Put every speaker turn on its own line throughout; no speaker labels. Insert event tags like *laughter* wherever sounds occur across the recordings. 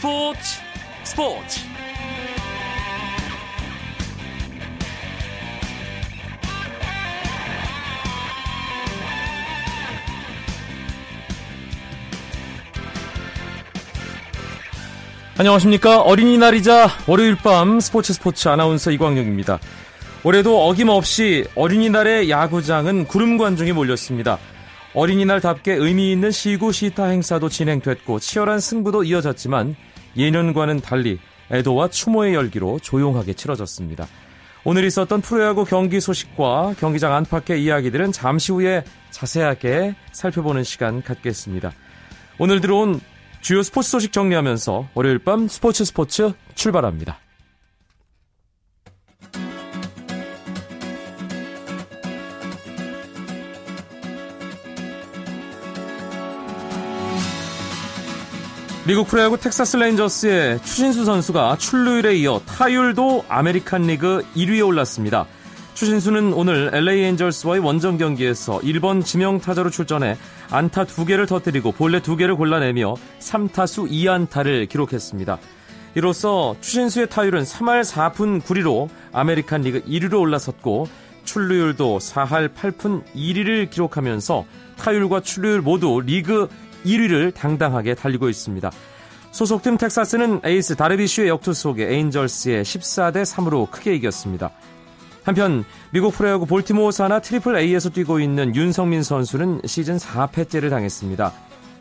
스포츠 스포츠. 안녕하십니까. 어린이날이자 월요일 밤 스포츠 스포츠 아나운서 이광용입니다. 올해도 어김없이 어린이날의 야구장은 구름 관중이 몰렸습니다 어린이날답게 의미 있는 시구 시타 행사도 진행됐고 치열한 승부도 이어졌지만 예년과는 달리 애도와 추모의 열기로 조용하게 치러졌습니다. 오늘 있었던 프로야구 경기 소식과 경기장 안팎의 이야기들은 잠시 후에 자세하게 살펴보는 시간 갖겠습니다. 오늘 들어온 주요 스포츠 소식 정리하면서 월요일 밤 스포츠 스포츠 출발합니다. 미국 프로야구 텍사스 레인저스의 추신수 선수가 출루율에 이어 타율도 아메리칸 리그 1위에 올랐습니다. 추신수는 오늘 LA 엔젤스와의 원정 경기에서 1번 지명타자로 출전해 안타 2개를 터뜨리고 볼넷 2개를 골라내며 3타수 2안타를 기록했습니다. 이로써 추신수의 타율은 3할 4푼 9리로 아메리칸 리그 1위로 올라섰고 출루율도 4할 8푼 1리를 기록하면서 타율과 출루율 모두 리그 1위를 당당하게 달리고 있습니다. 소속팀 텍사스는 에이스 다르비슈의 역투 속에 에인절스에 14대 3으로 크게 이겼습니다. 한편 미국 프로야구 볼티모어 산하 트리플 A에서 뛰고 있는 윤석민 선수는 시즌 4패째를 당했습니다.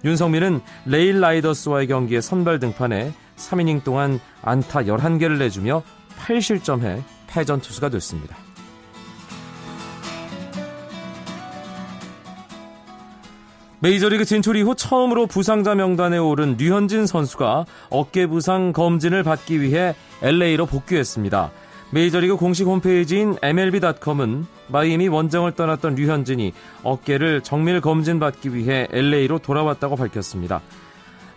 윤석민은 레일 라이더스와의 경기에 선발 등판해 3이닝 동안 안타 11개를 내주며 8실점해 패전 투수가 됐습니다. 메이저리그 진출 이후 처음으로 부상자 명단에 오른 류현진 선수가 어깨 부상 검진을 받기 위해 LA로 복귀했습니다. 메이저리그 공식 홈페이지인 MLB.com은 마이애미 원정을 떠났던 류현진이 어깨를 정밀 검진 받기 위해 LA로 돌아왔다고 밝혔습니다.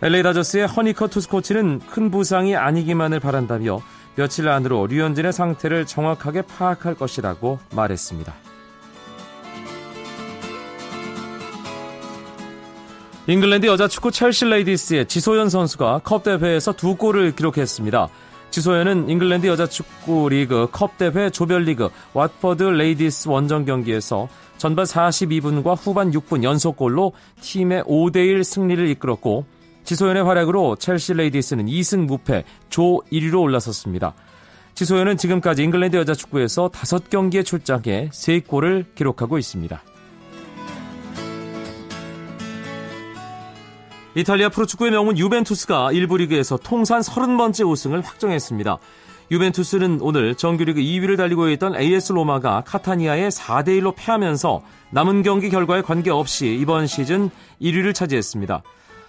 LA 다저스의 허니컷 투수 코치는 큰 부상이 아니기만을 바란다며 며칠 안으로 류현진의 상태를 정확하게 파악할 것이라고 말했습니다. 잉글랜드 여자 축구 첼시 레이디스의 지소연 선수가 컵 대회에서 두 골을 기록했습니다. 지소연은 잉글랜드 여자 축구 리그 컵 대회 조별리그 왓퍼드 레이디스 원정 경기에서 전반 42분과 후반 6분 연속골로 팀의 5대1 승리를 이끌었고 지소연의 활약으로 첼시 레이디스는 2승 무패 조 1위로 올라섰습니다. 지소연은 지금까지 잉글랜드 여자 축구에서 5경기에 출장해 3골을 기록하고 있습니다. 이탈리아 프로축구의 명문 유벤투스가 1부 리그에서 통산 30번째 우승을 확정했습니다. 유벤투스는 오늘 정규리그 2위를 달리고 있던 AS 로마가 카타니아에 4대1로 패하면서 남은 경기 결과에 관계없이 이번 시즌 1위를 차지했습니다.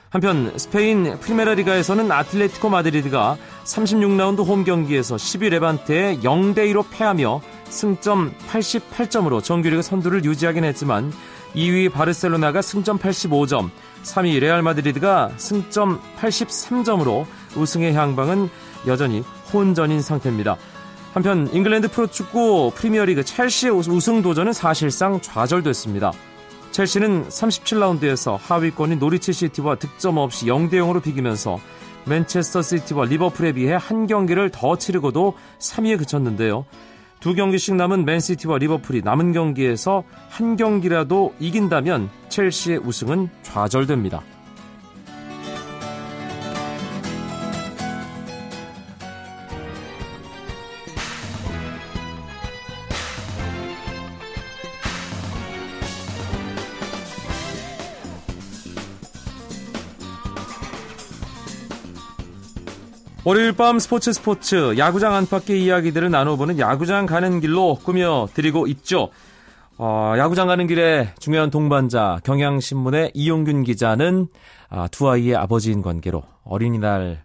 한편 스페인 프리메라 리가에서는 아틀레티코 마드리드가 36라운드 홈 경기에서 11위 레반테에 0대2로 패하며 승점 88점으로 정규리그 선두를 유지하긴 했지만 2위 바르셀로나가 승점 85점, 3위 레알 마드리드가 승점 83점으로 우승의 향방은 여전히 혼전인 상태입니다. 한편 잉글랜드 프로축구 프리미어리그 첼시의 우승 도전은 사실상 좌절됐습니다. 첼시는 37라운드에서 하위권인 노리치 시티와 득점 없이 0대 0으로 비기면서 맨체스터 시티와 리버풀에 비해 한 경기를 더 치르고도 3위에 그쳤는데요. 두 경기씩 남은 맨시티와 리버풀이 남은 경기에서 한 경기라도 이긴다면 첼시의 우승은 좌절됩니다. 월요일 밤 스포츠 스포츠 야구장 안팎의 이야기들을 나눠보는 야구장 가는 길로 꾸며드리고 있죠. 어, 야구장 가는 길에 중요한 동반자 경향신문의 이용균 기자는 아, 두 아이의 아버지인 관계로 어린이날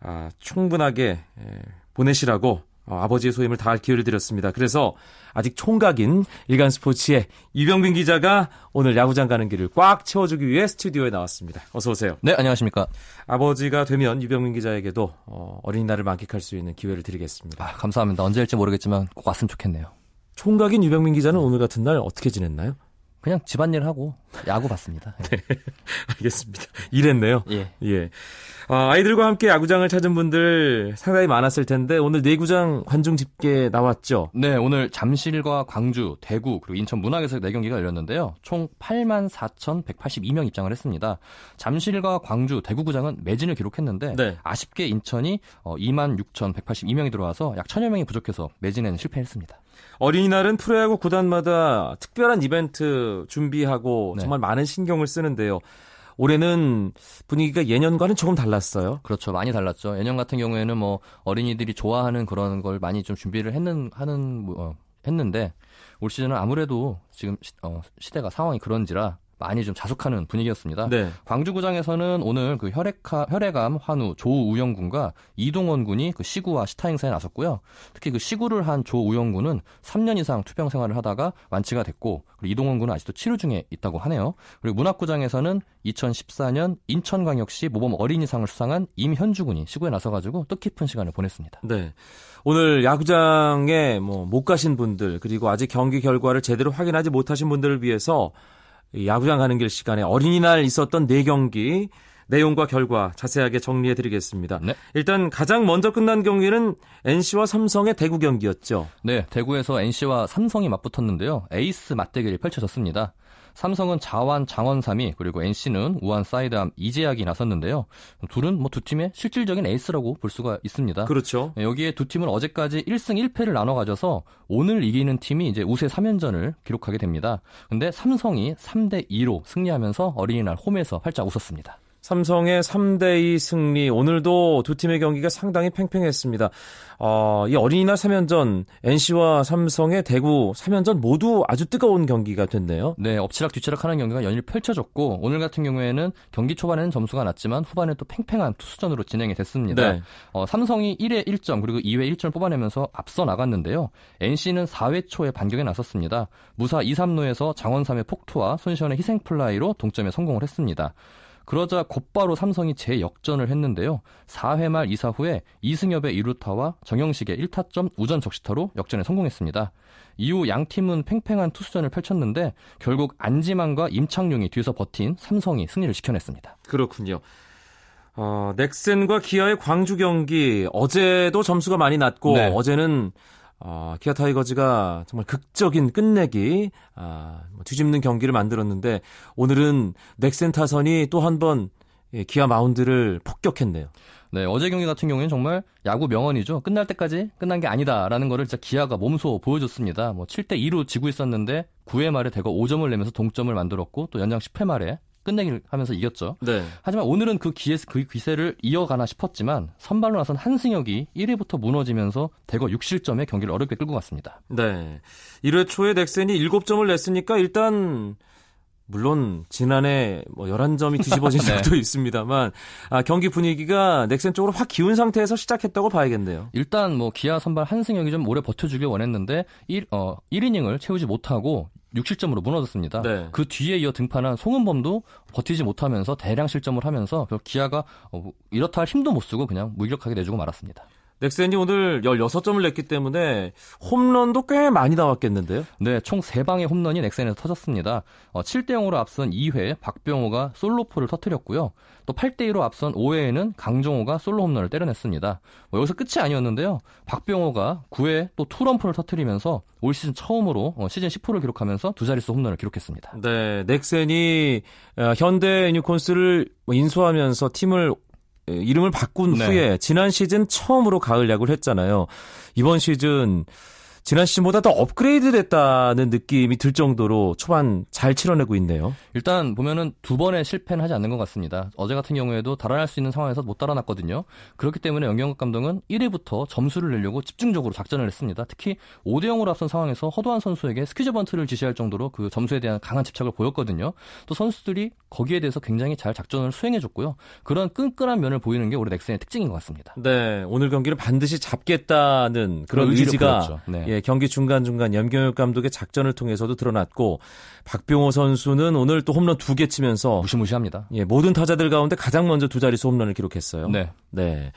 아, 충분하게 예, 보내시라고 어, 아버지의 소임을 다할 기회를 드렸습니다. 그래서 아직 총각인 일간 스포츠의 이병빈 기자가 오늘 야구장 가는 길을 꽉 채워주기 위해 스튜디오에 나왔습니다. 어서 오세요.
네, 안녕하십니까.
아버지가 되면 이병빈 기자에게도 어, 어린이날을 만끽할 수 있는 기회를 드리겠습니다.
아, 감사합니다. 언제 일지 모르겠지만 꼭 왔으면 좋겠네요.
총각인 유병민 기자는 오늘 같은 날 어떻게 지냈나요?
그냥 집안일 하고 야구 봤습니다. *laughs*
네. 알겠습니다. 이랬네요.
예.
예. 아, 아이들과 함께 야구장을 찾은 분들 상당히 많았을 텐데 오늘 내구장 관중 집계 나왔죠.
네, 오늘 잠실과 광주, 대구 그리고 인천 문학에서 4경기가 열렸는데요. 총 8만 4,182명 입장을 했습니다. 잠실과 광주, 대구구장은 매진을 기록했는데
네.
아쉽게 인천이 2만 6,182명이 들어와서 약 1,000여 명이 부족해서 매진에는 실패했습니다.
어린이날은 프로야구 구단마다 특별한 이벤트 준비하고
네.
정말 많은 신경을 쓰는데요. 올해는 분위기가 예년과는 조금 달랐어요.
그렇죠. 많이 달랐죠. 예년 같은 경우에는 뭐 어린이들이 좋아하는 그런 걸 많이 좀 준비를 했는 하는 어, 했는데 올 시즌은 아무래도 지금 시, 어, 시대가 상황이 그런지라 많이 좀 자숙하는 분위기였습니다.
네.
광주구장에서는 오늘 그 혈액하, 혈액암 환우 조우영 군과 이동원 군이 그 시구와 시타 행사에 나섰고요. 특히 그 시구를 한 조우영 군은 3년 이상 투병 생활을 하다가 완치가 됐고 그리고 이동원 군은 아직도 치료 중에 있다고 하네요. 그리고 문학구장에서는 2014년 인천광역시 모범 어린이상을 수상한 임현주 군이 시구에 나서가지고 뜻깊은 시간을 보냈습니다.
네. 오늘 야구장에 뭐 못 가신 분들 그리고 아직 경기 결과를 제대로 확인하지 못하신 분들을 위해서 이 야구장 가는 길 시간에 어린이날 있었던 네 경기 내용과 결과 자세하게 정리해 드리겠습니다.
네.
일단 가장 먼저 끝난 경기는 NC와 삼성의 대구 경기였죠.
네, 대구에서 NC와 삼성이 맞붙었는데요. 에이스 맞대결이 펼쳐졌습니다. 삼성은 좌완 장원삼이 그리고 NC는 우완 사이드암 이재학이 나섰는데요. 둘은 뭐 두 팀의 실질적인 에이스라고 볼 수가 있습니다.
그렇죠.
네, 여기에 두 팀은 어제까지 1승 1패를 나눠 가져서 오늘 이기는 팀이 이제 우세 3연전을 기록하게 됩니다. 근데 삼성이 3대 2로 승리하면서 어린이날 홈에서 활짝 웃었습니다.
삼성의 3대2 승리. 오늘도 두 팀의 경기가 상당히 팽팽했습니다. 어, 이 어린이날 3연전, NC와 삼성의 대구 3연전 모두 아주 뜨거운 경기가 됐네요.
네, 엎치락 뒤치락 하는 경기가 연일 펼쳐졌고 오늘 같은 경우에는 경기 초반에는 점수가 났지만 후반에 또 팽팽한 투수전으로 진행이 됐습니다.
네.
어, 삼성이 1회 1점 그리고 2회 1점을 뽑아내면서 앞서 나갔는데요. NC는 4회 초에 반격에 나섰습니다. 무사 2, 3루에서 장원삼의 폭투와 손시현의 희생플라이로 동점에 성공을 했습니다. 그러자 곧바로 삼성이 재역전을 했는데요. 4회 말 2사 후에 이승엽의 2루타와 정영식의 1타점 우전 적시타로 역전에 성공했습니다. 이후 양 팀은 팽팽한 투수전을 펼쳤는데 결국 안지만과 임창용이 뒤에서 버틴 삼성이 승리를 지켜냈습니다.
그렇군요. 어, 넥센과 기아의 광주 경기 어제도 점수가 많이 났고
네.
어제는 어, 기아 타이거즈가 정말 극적인 끝내기 아, 뭐 뒤집는 경기를 만들었는데 오늘은 넥센 타선이 또 한번 예, 기아 마운드를 폭격했네요.
네, 어제 경기 같은 경우에는 정말 야구 명언이죠. 끝날 때까지 끝난 게 아니다라는 거를 진짜 기아가 몸소 보여줬습니다. 뭐 7대 2로 지고 있었는데 9회 말에 대거 5점을 내면서 동점을 만들었고 또 연장 10회 말에 끝내기를 하면서 이겼죠.
네.
하지만 오늘은 그 기세, 그 기세를 이어가나 싶었지만 선발로 나선 한승혁이 1회부터 무너지면서 대거 6실점에 경기를 어렵게 끌고 갔습니다.
네. 1회 초에 넥센이 7점을 냈으니까 일단 물론 지난해 뭐 11점이 뒤집어진 *laughs*
네.
적도 있습니다만 아, 경기 분위기가 넥센 쪽으로 확 기운 상태에서 시작했다고 봐야겠네요.
일단 뭐 기아 선발 한승혁이 좀 오래 버텨주길 원했는데 1, 어, 1이닝을 채우지 못하고 6실점으로 무너졌습니다.
네.
그 뒤에 이어 등판한 송은범도 버티지 못하면서 대량 실점을 하면서 기아가 어, 이렇다 할 힘도 못 쓰고 그냥 무기력하게 내주고 말았습니다.
넥센이 오늘 16점을 냈기 때문에 홈런도 꽤 많이 나왔겠는데요.
네, 총 3방의 홈런이 넥센에서 터졌습니다. 어, 7대 0으로 앞선 2회 박병호가 솔로포를 터뜨렸고요. 또 8대 2로 앞선 5회에는 강정호가 솔로 홈런을 때려냈습니다. 뭐 여기서 끝이 아니었는데요. 박병호가 9회 또 투런포를 터뜨리면서 올 시즌 처음으로 어, 시즌 10호를 기록하면서 두 자릿수 홈런을 기록했습니다.
네, 넥센이 어, 현대 유니콘스를 뭐 인수하면서 팀을 에, 이름을 바꾼
네.
후에 지난 시즌 처음으로 가을 야구를 했잖아요. 이번 시즌 지난 시즌보다 더 업그레이드 됐다는 느낌이 들 정도로 초반 잘 치러내고 있네요.
일단 보면은 두 번의 실패는 하지 않는 것 같습니다. 어제 같은 경우에도 달아날 수 있는 상황에서 못 달아났거든요. 그렇기 때문에 영경국 감독은 1회부터 점수를 내려고 집중적으로 작전을 했습니다. 특히 5대 0으로 앞선 상황에서 허도한 선수에게 스퀴즈 번트를 지시할 정도로 그 점수에 대한 강한 집착을 보였거든요. 또 선수들이 거기에 대해서 굉장히 잘 작전을 수행해줬고요. 그런 끈끈한 면을 보이는 게 올해 넥센의 특징인 것 같습니다.
네, 오늘 경기를 반드시 잡겠다는 그런 의지가.
네.
예, 경기 중간 중간 염경엽 감독의 작전을 통해서도 드러났고 박병호 선수는 오늘 또 홈런 두 개 치면서
무시무시합니다.
예, 모든 타자들 가운데 가장 먼저 두 자릿수 홈런을 기록했어요.
네.
네.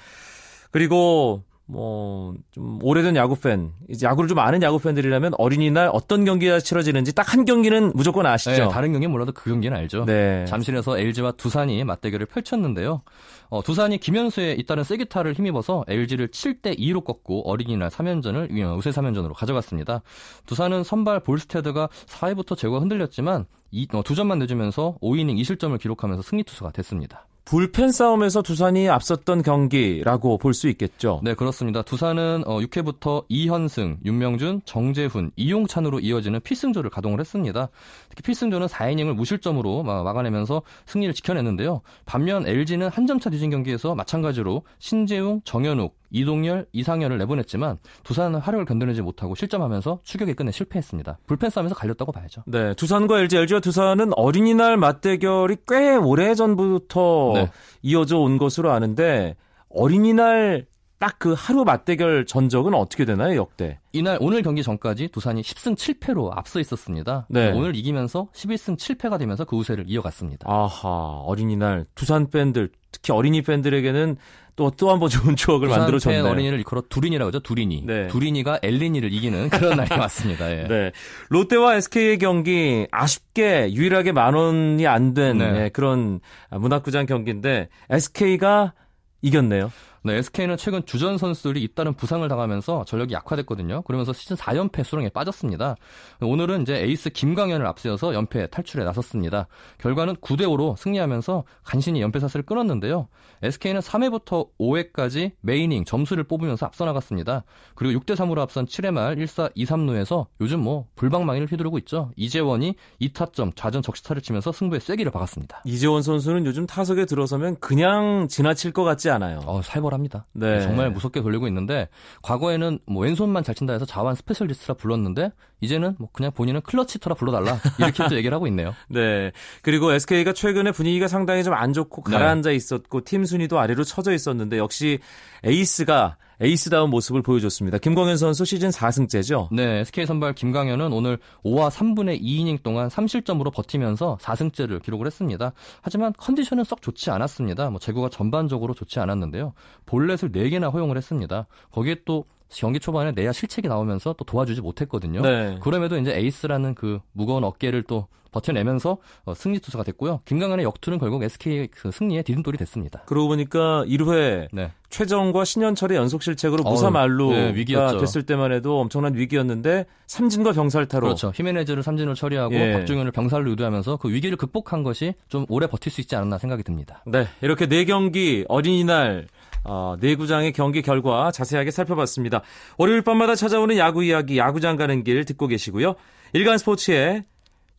그리고 뭐, 좀 오래된 야구 팬, 이제 야구를 좀 아는 야구 팬들이라면 어린이날 어떤 경기가 치러지는지 딱 한 경기는 무조건 아시죠?
네, 다른 경기는 몰라도 그 경기는 알죠. 네. 잠실에서 LG와 두산이 맞대결을 펼쳤는데요. 어, 두산이 김현수의 잇따른 세기타를 힘입어서 LG를 7대 2로 꺾고 어린이날 3연전을 우세 3연전으로 가져갔습니다. 두산은 선발 볼스테드가 4회부터 제구가 흔들렸지만 이, 어, 두 점만 내주면서 5이닝 2실점을 기록하면서 승리 투수가 됐습니다.
불펜 싸움에서 두산이 앞섰던 경기라고 볼 수 있겠죠.
네, 그렇습니다. 두산은 6회부터 어, 이현승, 윤명준, 정재훈, 이용찬으로 이어지는 필승조를 가동을 했습니다. 특히 필승조는 4이닝을 무실점으로 막아내면서 승리를 지켜냈는데요. 반면 LG는 한 점 차 뒤진 경기에서 마찬가지로 신재웅, 정현욱, 이동열, 이상현을 내보냈지만 두산은 화력을 견뎌내지 못하고 실점하면서 추격에 끝내 실패했습니다. 불펜 싸움에서 갈렸다고 봐야죠.
네, 두산과 LG, LG와 두산은 어린이날 맞대결이 꽤 오래 전부터 네. 이어져 온 것으로 아는데 어린이날 딱 그 하루 맞대결 전적은 어떻게 되나요, 역대?
이날 오늘 경기 전까지 두산이 10승 7패로 앞서 있었습니다. 네. 오늘 이기면서 11승 7패가 되면서 그 우세를 이어갔습니다.
아하, 어린이날 두산 팬들, 특히 어린이 팬들에게는 또 또 한 번 좋은 추억을 만들어 줬네요.
어린이를 일컬어 두린이라고 하죠. 두린이. 네. 두린이가 엘린이를 이기는 그런 날이 *laughs* 왔습니다. 예.
네. 롯데와 SK의 경기 아쉽게 유일하게 만 원이 안된 네. 네, 그런 문학구장 경기인데 SK가 이겼네요.
네, SK는 최근 주전 선수들이 잇따른 부상을 당하면서 전력이 약화됐거든요. 그러면서 시즌 4연패 수렁에 빠졌습니다. 오늘은 이제 에이스 김광현을 앞세워서 연패 탈출에 나섰습니다. 결과는 9대 5로 승리하면서 간신히 연패 사슬을 끊었는데요. SK는 3회부터 5회까지 매 이닝 점수를 뽑으면서 앞서 나갔습니다. 그리고 6대 3으로 앞선 7회 말 1사 2, 3루에서 요즘 뭐 불방망이를 휘두르고 있죠. 이재원이 2타점 좌전 적시타를 치면서 승부에 쐐기를 박았습니다.
이재원 선수는 요즘 타석에 들어서면 그냥 지나칠 것 같지 않아요.
어, 살벌 합니다. 네. 정말 무섭게 돌리고 있는데 과거에는 뭐 왼손만 잘 친다 해서 좌완 specialist라 불렀는데 이제는 뭐 그냥 본인은 clutch hitter라 불러달라 이렇게 또 얘기를 하고 있네요. *laughs*
네. 그리고 SK가 최근에 분위기가 상당히 좀 안 좋고 가라앉아 네. 있었고 팀 순위도 아래로 처져 있었는데 역시 에이스가 에이스다운 모습을 보여줬습니다. 김광현 선수 시즌 4승째죠?
네, SK 선발 김광현은 오늘 5와 3분의 2이닝 동안 3실점으로 버티면서 4승째를 기록을 했습니다. 하지만 컨디션은 썩 좋지 않았습니다. 뭐 제구가 전반적으로 좋지 않았는데요. 볼넷을 4개나 허용을 했습니다. 거기에 또 경기 초반에 내야 실책이 나오면서 또 도와주지 못했거든요. 네. 그럼에도 이제 에이스라는 그 무거운 어깨를 또 버텨내면서 어, 승리 투수가 됐고요. 김강현의 역투는 결국 SK 그 승리의 디딤돌이 됐습니다.
그러고 보니까 1회 네. 최정과 신현철의 연속 실책으로 무사 말루가 네, 됐을 때만 해도 엄청난 위기였는데 삼진과 병살타로
그렇죠. 히메네즈를 삼진으로 처리하고 예. 박종현을 병살로 유도하면서 그 위기를 극복한 것이 좀 오래 버틸 수 있지 않았나 생각이 듭니다.
네, 이렇게 네 경기 어린이날 어, 내구장의 경기 결과 자세하게 살펴봤습니다. 월요일 밤마다 찾아오는 야구 이야기 야구장 가는 길 듣고 계시고요. 일간 스포츠의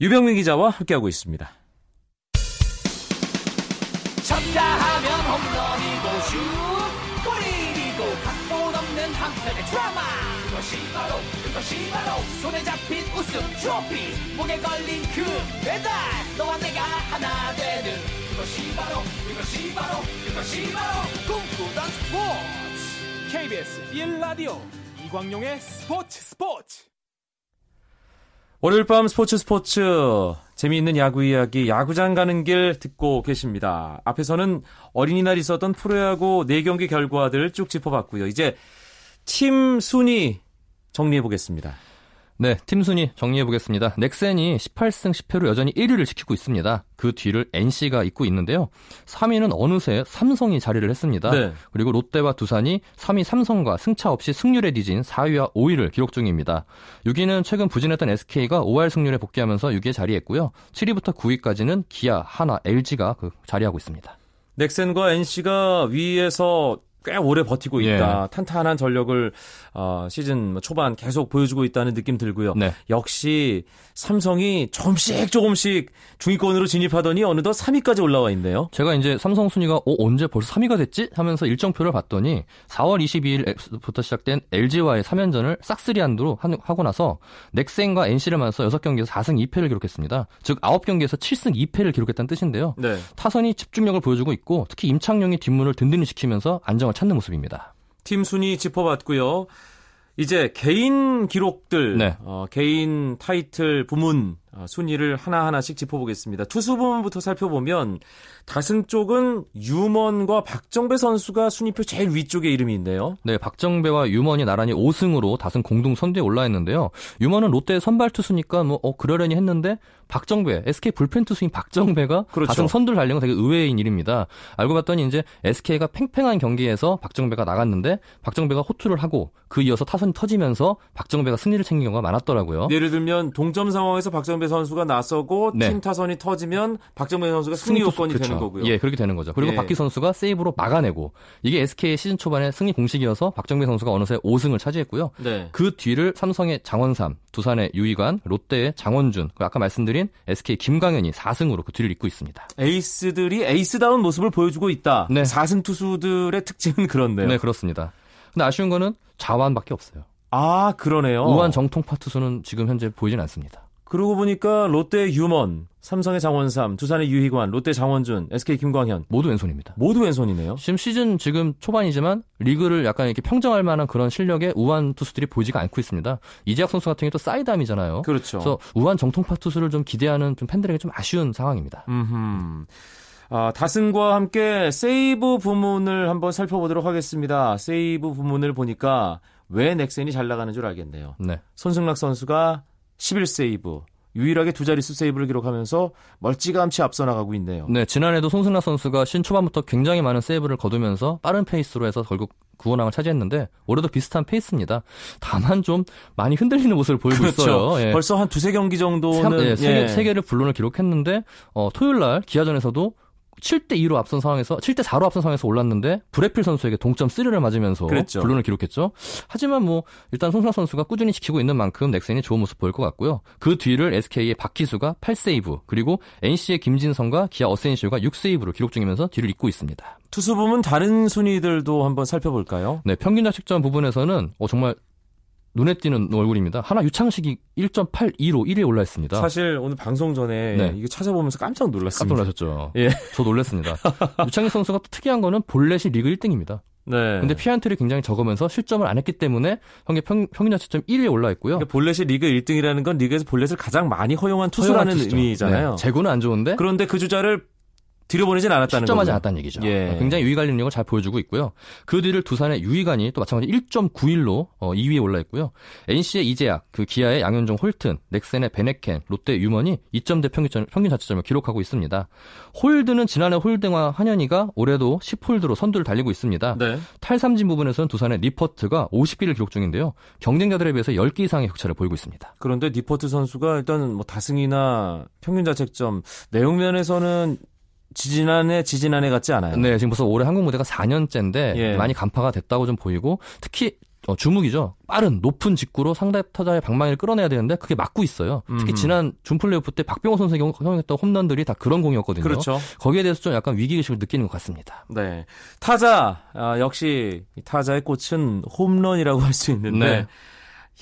유병민 기자와 함께하고 있습니다. 쳤다 하면 홈런이고 슛 골이고 각본 없는 한편의 드라마 그것이 바로 그것이 바로 손에 잡힌 우승 트로피 목에 걸린 그 배달 너와 내가 하나 되는 그것이 바로 그것이 바로 그것이 바로 꿈꾸던 스포츠 KBS 1라디오 이광용의 스포츠 스포츠 월요일 밤 스포츠 스포츠 재미있는 야구 이야기 야구장 가는 길 듣고 계십니다. 앞에서는 어린이날 있었던 프로야구 4경기 결과들 쭉 짚어봤고요. 이제 팀 순위 정리해 보겠습니다.
네, 팀 순위 정리해 보겠습니다. 넥센이 18승 10패로 여전히 1위를 지키고 있습니다. 그 뒤를 NC가 잇고 있는데요. 3위는 어느새 삼성이 자리를 했습니다. 네. 그리고 롯데와 두산이 3위 삼성과 승차 없이 승률에 뒤진 4위와 5위를 기록 중입니다. 6위는 최근 부진했던 SK가 5할 승률에 복귀하면서 6위에 자리했고요. 7위부터 9위까지는 기아, 하나, LG가 그 자리하고 있습니다.
넥센과 NC가 위에서 꽤 오래 버티고 있다. 예. 탄탄한 전력을 어, 시즌 뭐 초반 계속 보여주고 있다는 느낌 들고요. 네. 역시 삼성이 조금씩 조금씩 중위권으로 진입하더니 어느덧 3위까지 올라와 있네요.
제가 이제 삼성 순위가 어, 언제 벌써 3위가 됐지? 하면서 일정표를 봤더니 4월 22일부터 시작된 LG와의 3연전을 싹쓸이 한두로 하고 나서 넥센과 NC를 만나서 6경기에서 4승 2패를 기록했습니다. 즉 9경기에서 7승 2패를 기록했다는 뜻인데요. 네. 타선이 집중력을 보여주고 있고 특히 임창용이 뒷문을 든든히 지키면서 안정 을 찾는 모습입니다.
팀 순위 짚어봤고요. 이제 개인 기록들, 네. 어, 개인 타이틀 부문 어, 순위를 하나하나씩 짚어보겠습니다. 투수 부문부터 살펴보면 다승 쪽은 유먼과 박정배 선수가 순위표 제일 위쪽에 이름이 있네요.
네, 박정배와 유먼이 나란히 5승으로 다승 공동 선두에 올라 있는데요. 유먼은 롯데 선발 투수니까 뭐 어, 그러려니 했는데 박정배, SK 불펜 투수인 박정배가 그렇죠. 다승 선두를 달린 건 되게 의외인 일입니다. 알고 봤더니 이제 SK가 팽팽한 경기에서 박정배가 나갔는데 박정배가 호투를 하고 그 이어서 타선이 터지면서 박정배가 승리를 챙긴 경우가 많았더라고요.
예를 들면 동점 상황에서 박정배 선수가 나서고 네. 팀 타선이 터지면 박정배 선수가 승리 요건이 그렇죠. 되는 거고요.
예, 그렇게 되는 거죠. 그리고 예. 박희수 선수가 세이브로 막아내고 이게 SK의 시즌 초반에 승리 공식이어서 박정배 선수가 어느새 5승을 차지했고요. 네. 그 뒤를 삼성의 장원삼, 두산의 유희관, 롯데의 장원준, 그 아까 말씀드린 SK 김광현이 4승으로 그 뒤를 잇고 있습니다.
에이스들이 에이스다운 모습을 보여주고 있다. 네. 4승 투수들의 특징은 그렇네요.
네, 그렇습니다. 근데 아쉬운 거는 자완밖에 없어요.
아, 그러네요.
우한 정통 파 투수는 지금 현재 보이진 않습니다.
그러고 보니까 롯데 유먼, 삼성의 장원삼, 두산의 유희관, 롯데 장원준, SK 김광현
모두 왼손입니다.
모두 왼손이네요.
지금 시즌 지금 초반이지만 리그를 약간 이렇게 평정할 만한 그런 실력의 우한 투수들이 보이지가 않고 있습니다. 이재학 선수 같은 경우 또 사이담이잖아요.
그렇죠.
그래서 우한 정통파 투수를 좀 기대하는 좀 팬들에게 좀 아쉬운 상황입니다.
음. 아, 다승과 함께 세이브 부문을 한번 살펴보도록 하겠습니다. 세이브 부문을 보니까 왜 넥센이 잘 나가는 줄 알겠네요. 네. 손승락 선수가 11세이브, 유일하게 두 자릿수 세이브를 기록하면서 멀찌감치 앞서 나가고 있네요.
네, 지난해도 손승락 선수가 시즌 초반부터 굉장히 많은 세이브를 거두면서 빠른 페이스로 해서 결국 구원왕을 차지했는데 올해도 비슷한 페이스입니다. 다만 좀 많이 흔들리는 모습을 보이고
그렇죠.
있어요.
예. 벌써 한 두세 경기 정도는
예, 세, 예. 세 개를 blown을 기록했는데 어, 토요일 날 기아전에서도 7대 2로 앞선 상황에서 7대 4로 앞선 상황에서 올랐는데 브레필 선수에게 동점 3를 맞으면서 그랬죠. 블론을 기록했죠. 하지만 뭐 일단 송승 선수가 꾸준히 지키고 있는 만큼 넥센이 좋은 모습 보일 것 같고요. 그 뒤를 SK의 박희수가 8세이브 그리고 NC의 김진성과 기아 어센시오가 6세이브로 기록 중이면서 뒤를 잇고 있습니다.
투수 부문 다른 순위들도 한번 살펴볼까요?
네, 평균 자책점 부분에서는 어, 정말 눈에 띄는 얼굴입니다. 하나 유창식이 1.82로 1위에 올라 있습니다.
사실 오늘 방송 전에 네. 이거 찾아보면서 깜짝 놀랐습니다.
깜짝 놀라셨죠? 예. 저 놀랐습니다. 유창식 선수가 또 특이한 거는 볼넷이 리그 1등입니다. 네. 근데 피안트를 굉장히 적으면서 실점을 안 했기 때문에 형의 평, 평균 자책점 1위에 올라 있고요.
그러니까 볼넷이 리그 1등이라는 건 리그에서 볼넷을 가장 많이 허용한 투수라는 허용한 의미잖아요. 네.
재구는 안 좋은데
그런데 그 주자를 뒤로보내진 않았다는
거죠. 점하지 않았다는 얘기죠. 예. 굉장히 유의관 능력을 잘 보여주고 있고요. 그 뒤를 두산의 유의관이 또 마찬가지 1.91로 어, 2위에 올라 있고요. NC의 이재학, 그 기아의 양현종 홀튼, 넥센의 밴헤켄, 롯데 유먼이 2점대 평균, 평균 자책점을 기록하고 있습니다. 홀드는 지난해 홀드왕 한현희가 올해도 10홀드로 선두를 달리고 있습니다. 네. 탈삼진 부분에서는 두산의 니퍼트가 50개를 기록 중인데요. 경쟁자들에 비해서 10개 이상의 격차를 보이고 있습니다.
그런데 니퍼트 선수가 일단 뭐 다승이나 평균 자책점 내용면에서는 지지난해 지지난해 같지 않아요.
네, 지금 벌써 올해 한국 무대가 4년째인데 예. 많이 간파가 됐다고 좀 보이고 특히 어, 주목이죠. 빠른 높은 직구로 상대 타자의 방망이를 끌어내야 되는데 그게 맞고 있어요. 특히 음. 지난 준 플레이오프 때 박병호 선수의 경험했던 홈런들이 다 그런 공이었거든요. 그렇죠. 거기에 대해서 좀 약간 위기의식을 느끼는 것 같습니다.
네. 타자 아, 역시 타자의 꽃은 홈런이라고 할 수 있는데 네.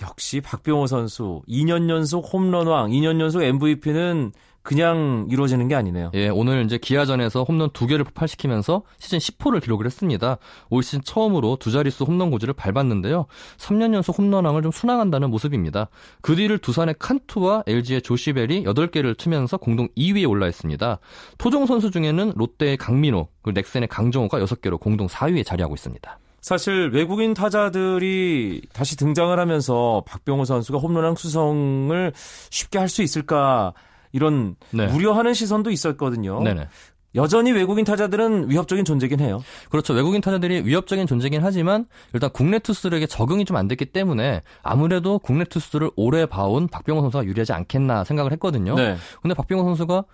역시 박병호 선수 2년 연속 홈런왕, 2년 연속 MVP는 그냥 이루어지는 게 아니네요.
예, 오늘 이제 기아전에서 홈런 두 개를 폭발시키면서 시즌 10호를 기록을 했습니다. 올 시즌 처음으로 두 자릿수 홈런 고지를 밟았는데요. 3년 연속 홈런왕을 좀 순항한다는 모습입니다. 그 뒤를 두산의 칸투와 LG의 조시벨이 8개를 치면서 공동 2위에 올라 있습니다. 토종 선수 중에는 롯데의 강민호, 그리고 넥센의 강정호가 6개로 공동 4위에 자리하고 있습니다.
사실 외국인 타자들이 다시 등장을 하면서 박병호 선수가 홈런왕 수성을 쉽게 할 수 있을까 이런 네. 우려하는 시선도 있었거든요. 네네. 여전히 외국인 타자들은 위협적인 존재긴 해요.
그렇죠. 외국인 타자들이 위협적인 존재긴 하지만 일단 국내 투수들에게 적응이 좀 안 됐기 때문에 아무래도 국내 투수들을 오래 봐온 박병호 선수가 유리하지 않겠나 생각을 했거든요. 네. 근데 박병호 선수가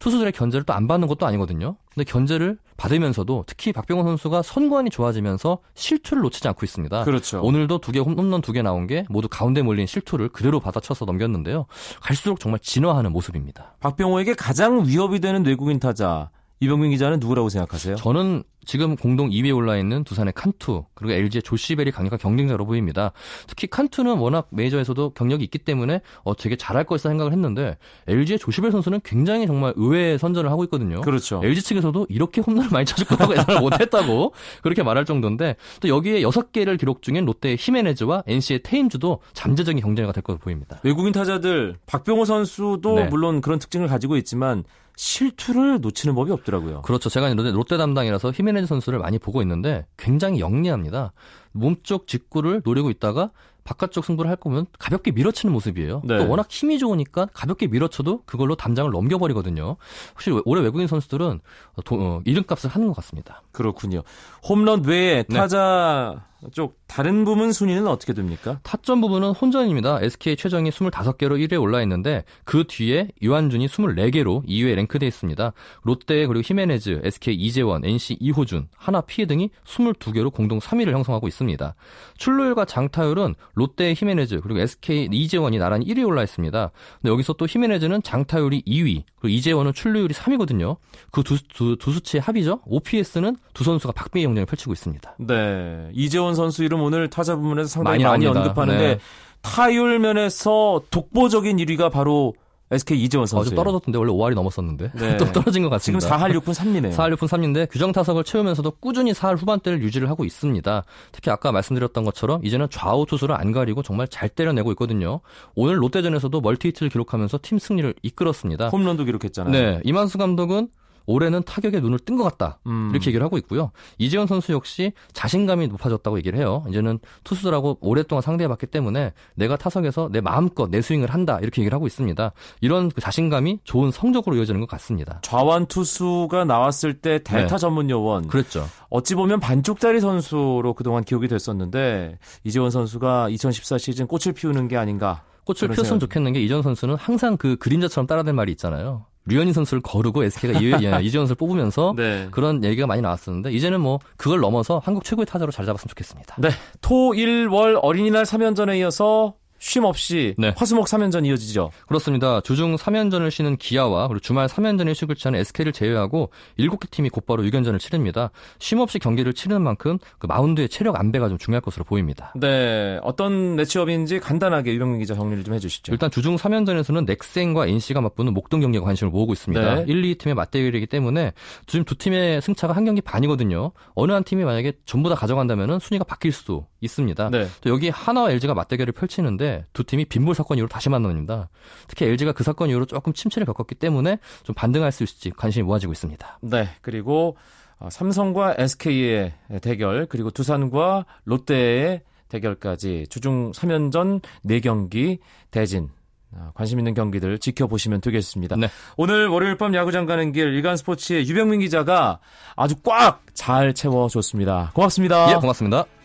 투수들의 견제를 또 안 받는 것도 아니거든요. 근데 견제를 받으면서도 특히 박병호 선수가 선관이 좋아지면서 실투를 놓치지 않고 있습니다. 그렇죠. 오늘도 두 개 홈런 두 개 나온 게 모두 가운데 몰린 실투를 그대로 받아쳐서 넘겼는데요. 갈수록 정말 진화하는 모습입니다.
박병호에게 가장 위협이 되는 외국인 타자 이병민 기자는 누구라고 생각하세요?
저는 지금 공동 2위에 올라 있는 두산의 칸투 그리고 LG의 조시벨이 강력한 경쟁자로 보입니다. 특히 칸투는 워낙 메이저에서도 경력이 있기 때문에 어 되게 잘할 것이다 생각을 했는데 LG의 조시벨 선수는 굉장히 정말 의외의 선전을 하고 있거든요.
그렇죠.
LG 측에서도 이렇게 홈런을 많이 쳐줄 거라고 예상을 *laughs* 못했다고 그렇게 말할 정도인데 또 여기에 6개를 기록 중인 롯데의 히메네즈와 NC의 테임즈도 잠재적인 경쟁자가 될 것으로 보입니다.
외국인 타자들 박병호 선수도
네.
물론 그런 특징을 가지고 있지만 실투를 놓치는 법이 없더라고요.
그렇죠. 제가 롯데, 롯데 담당이라서 히메네즈 선수를 많이 보고 있는데 굉장히 영리합니다. 몸쪽 직구를 노리고 있다가 바깥쪽 승부를 할 거면 가볍게 밀어치는 모습이에요.
네.
또 워낙 힘이 좋으니까 가볍게 밀어쳐도 그걸로 담장을 넘겨버리거든요. 혹시 올해 외국인 선수들은 도, 어, 이름값을 하는 것 같습니다.
그렇군요. 홈런 외에
네.
타자 쪽 다른 부문 순위는 어떻게 됩니까?
타점 부분은 혼전입니다. SK 최정이 25개로 1위에 올라 있는데 그 뒤에 유한준이 24개로 2위에 랭크돼 있습니다. 롯데 그리고 히메네즈, SK 이재원, NC 이호준, 하나 피해 등이 22개로 공동 3위를 형성하고 있습니다. 출루율과 장타율은 롯데 히메네즈 그리고 SK 이재원이 나란히 1위에 올라 있습니다. 근데 여기서 또 히메네즈는 장타율이 2위, 그리고 이재원은 출루율이 3위거든요. 그두 두, 두 수치의 합이죠. OPS는 두 선수가 박빙의 경쟁을 펼치고 있습니다.
네. 이재원 선수 이름 오늘 타자 부문에서 상당히
많이
많이. 언급하는데
네.
타율 면에서 독보적인 1위가 바로 SK 이재원
어,
선수.
좀 떨어졌던데 원래 5할이 넘었었는데
네. *laughs*
또 떨어진 것
지금
같습니다.
4할 6분 3리네요.
4할 6분 3리인데 규정 타석을 채우면서도 꾸준히 4할 후반대를 유지를 하고 있습니다. 특히 아까 말씀드렸던 것처럼 이제는 좌우 투수를 안 가리고 정말 잘 때려내고 있거든요. 오늘 롯데전에서도 멀티히트를 기록하면서 팀 승리를 이끌었습니다.
홈런도 기록했잖아요.
네, 이만수 감독은 올해는 타격에 눈을 뜬 것 같다.
음.
이렇게 얘기를 하고 있고요. 이재원 선수 역시 자신감이 높아졌다고 얘기를 해요. 이제는 투수들하고 오랫동안 상대해봤기 때문에 내가 타석에서 내 마음껏 내 스윙을 한다. 이렇게 얘기를 하고 있습니다. 이런 그 자신감이 좋은 성적으로 이어지는 것 같습니다.
좌완 투수가 나왔을 때 델타
네.
전문 요원
그랬죠.
어찌 보면 반쪽짜리 선수로 그동안 기억이 됐었는데 이재원 선수가 2014 시즌 꽃을 피우는 게 아닌가.
꽃을 피웠으면 좋겠는 게 이전 선수는 항상 그 그림자처럼 따라될 말이 있잖아요. 류현희 선수를 거르고 SK가 *laughs* 이재원 선수를 뽑으면서
네.
그런 얘기가 많이 나왔었는데 이제는 뭐 그걸 넘어서 한국 최고의 타자로 잘 잡았으면 좋겠습니다.
네. 토, 일, 월 어린이날 3연전에 이어서 쉼 없이
네.
화수목 3연전 이어지죠.
그렇습니다. 주중 3연전을 쉬는 기아와 그리고 주말 3연전에 휴식을 취하는 SK를 제외하고 7개 팀이 곧바로 6연전을 치릅니다. 쉼 없이 경기를 치르는 만큼 그 마운드의 체력 안배가 좀 중요할 것으로 보입니다.
네. 어떤 매치업인지 간단하게 유병민 기자 정리를 좀 해주시죠.
일단 주중 3연전에서는 넥센과 NC가 맞붙는 목동 경기가 관심을 모으고 있습니다.
네.
1, 2팀의 맞대결이기 때문에 지금 두 팀의 승차가 한 경기 반이거든요. 어느 한 팀이 만약에 전부 다 가져간다면 순위가 바뀔 수도 있습니다.
네.
또 여기 하나와 LG가 맞대결을 펼치는데 두 팀이 빈볼 사건 이후로 다시 만납니다. 특히 LG가 그 사건 이후로 조금 침체를 겪었기 때문에 좀 반등할 수 있을지 관심이 모아지고 있습니다.
네. 그리고 어, 삼성과 SK의 대결, 그리고 두산과 롯데의 대결까지 주중 3연전 4경기 대진. 아, 관심 있는 경기들 지켜보시면 되겠습니다.
네.
오늘 월요일 밤 야구장 가는 길 일간 스포츠의 유병민 기자가 아주 꽉 잘 채워줬습니다. 고맙습니다.
예, 고맙습니다.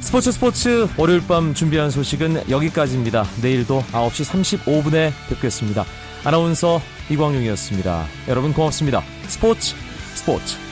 스포츠 스포츠 월요일 밤 준비한 소식은 여기까지입니다. 내일도 9시 35분에 뵙겠습니다. 아나운서 이광용이었습니다. 여러분 고맙습니다. 스포츠 스포츠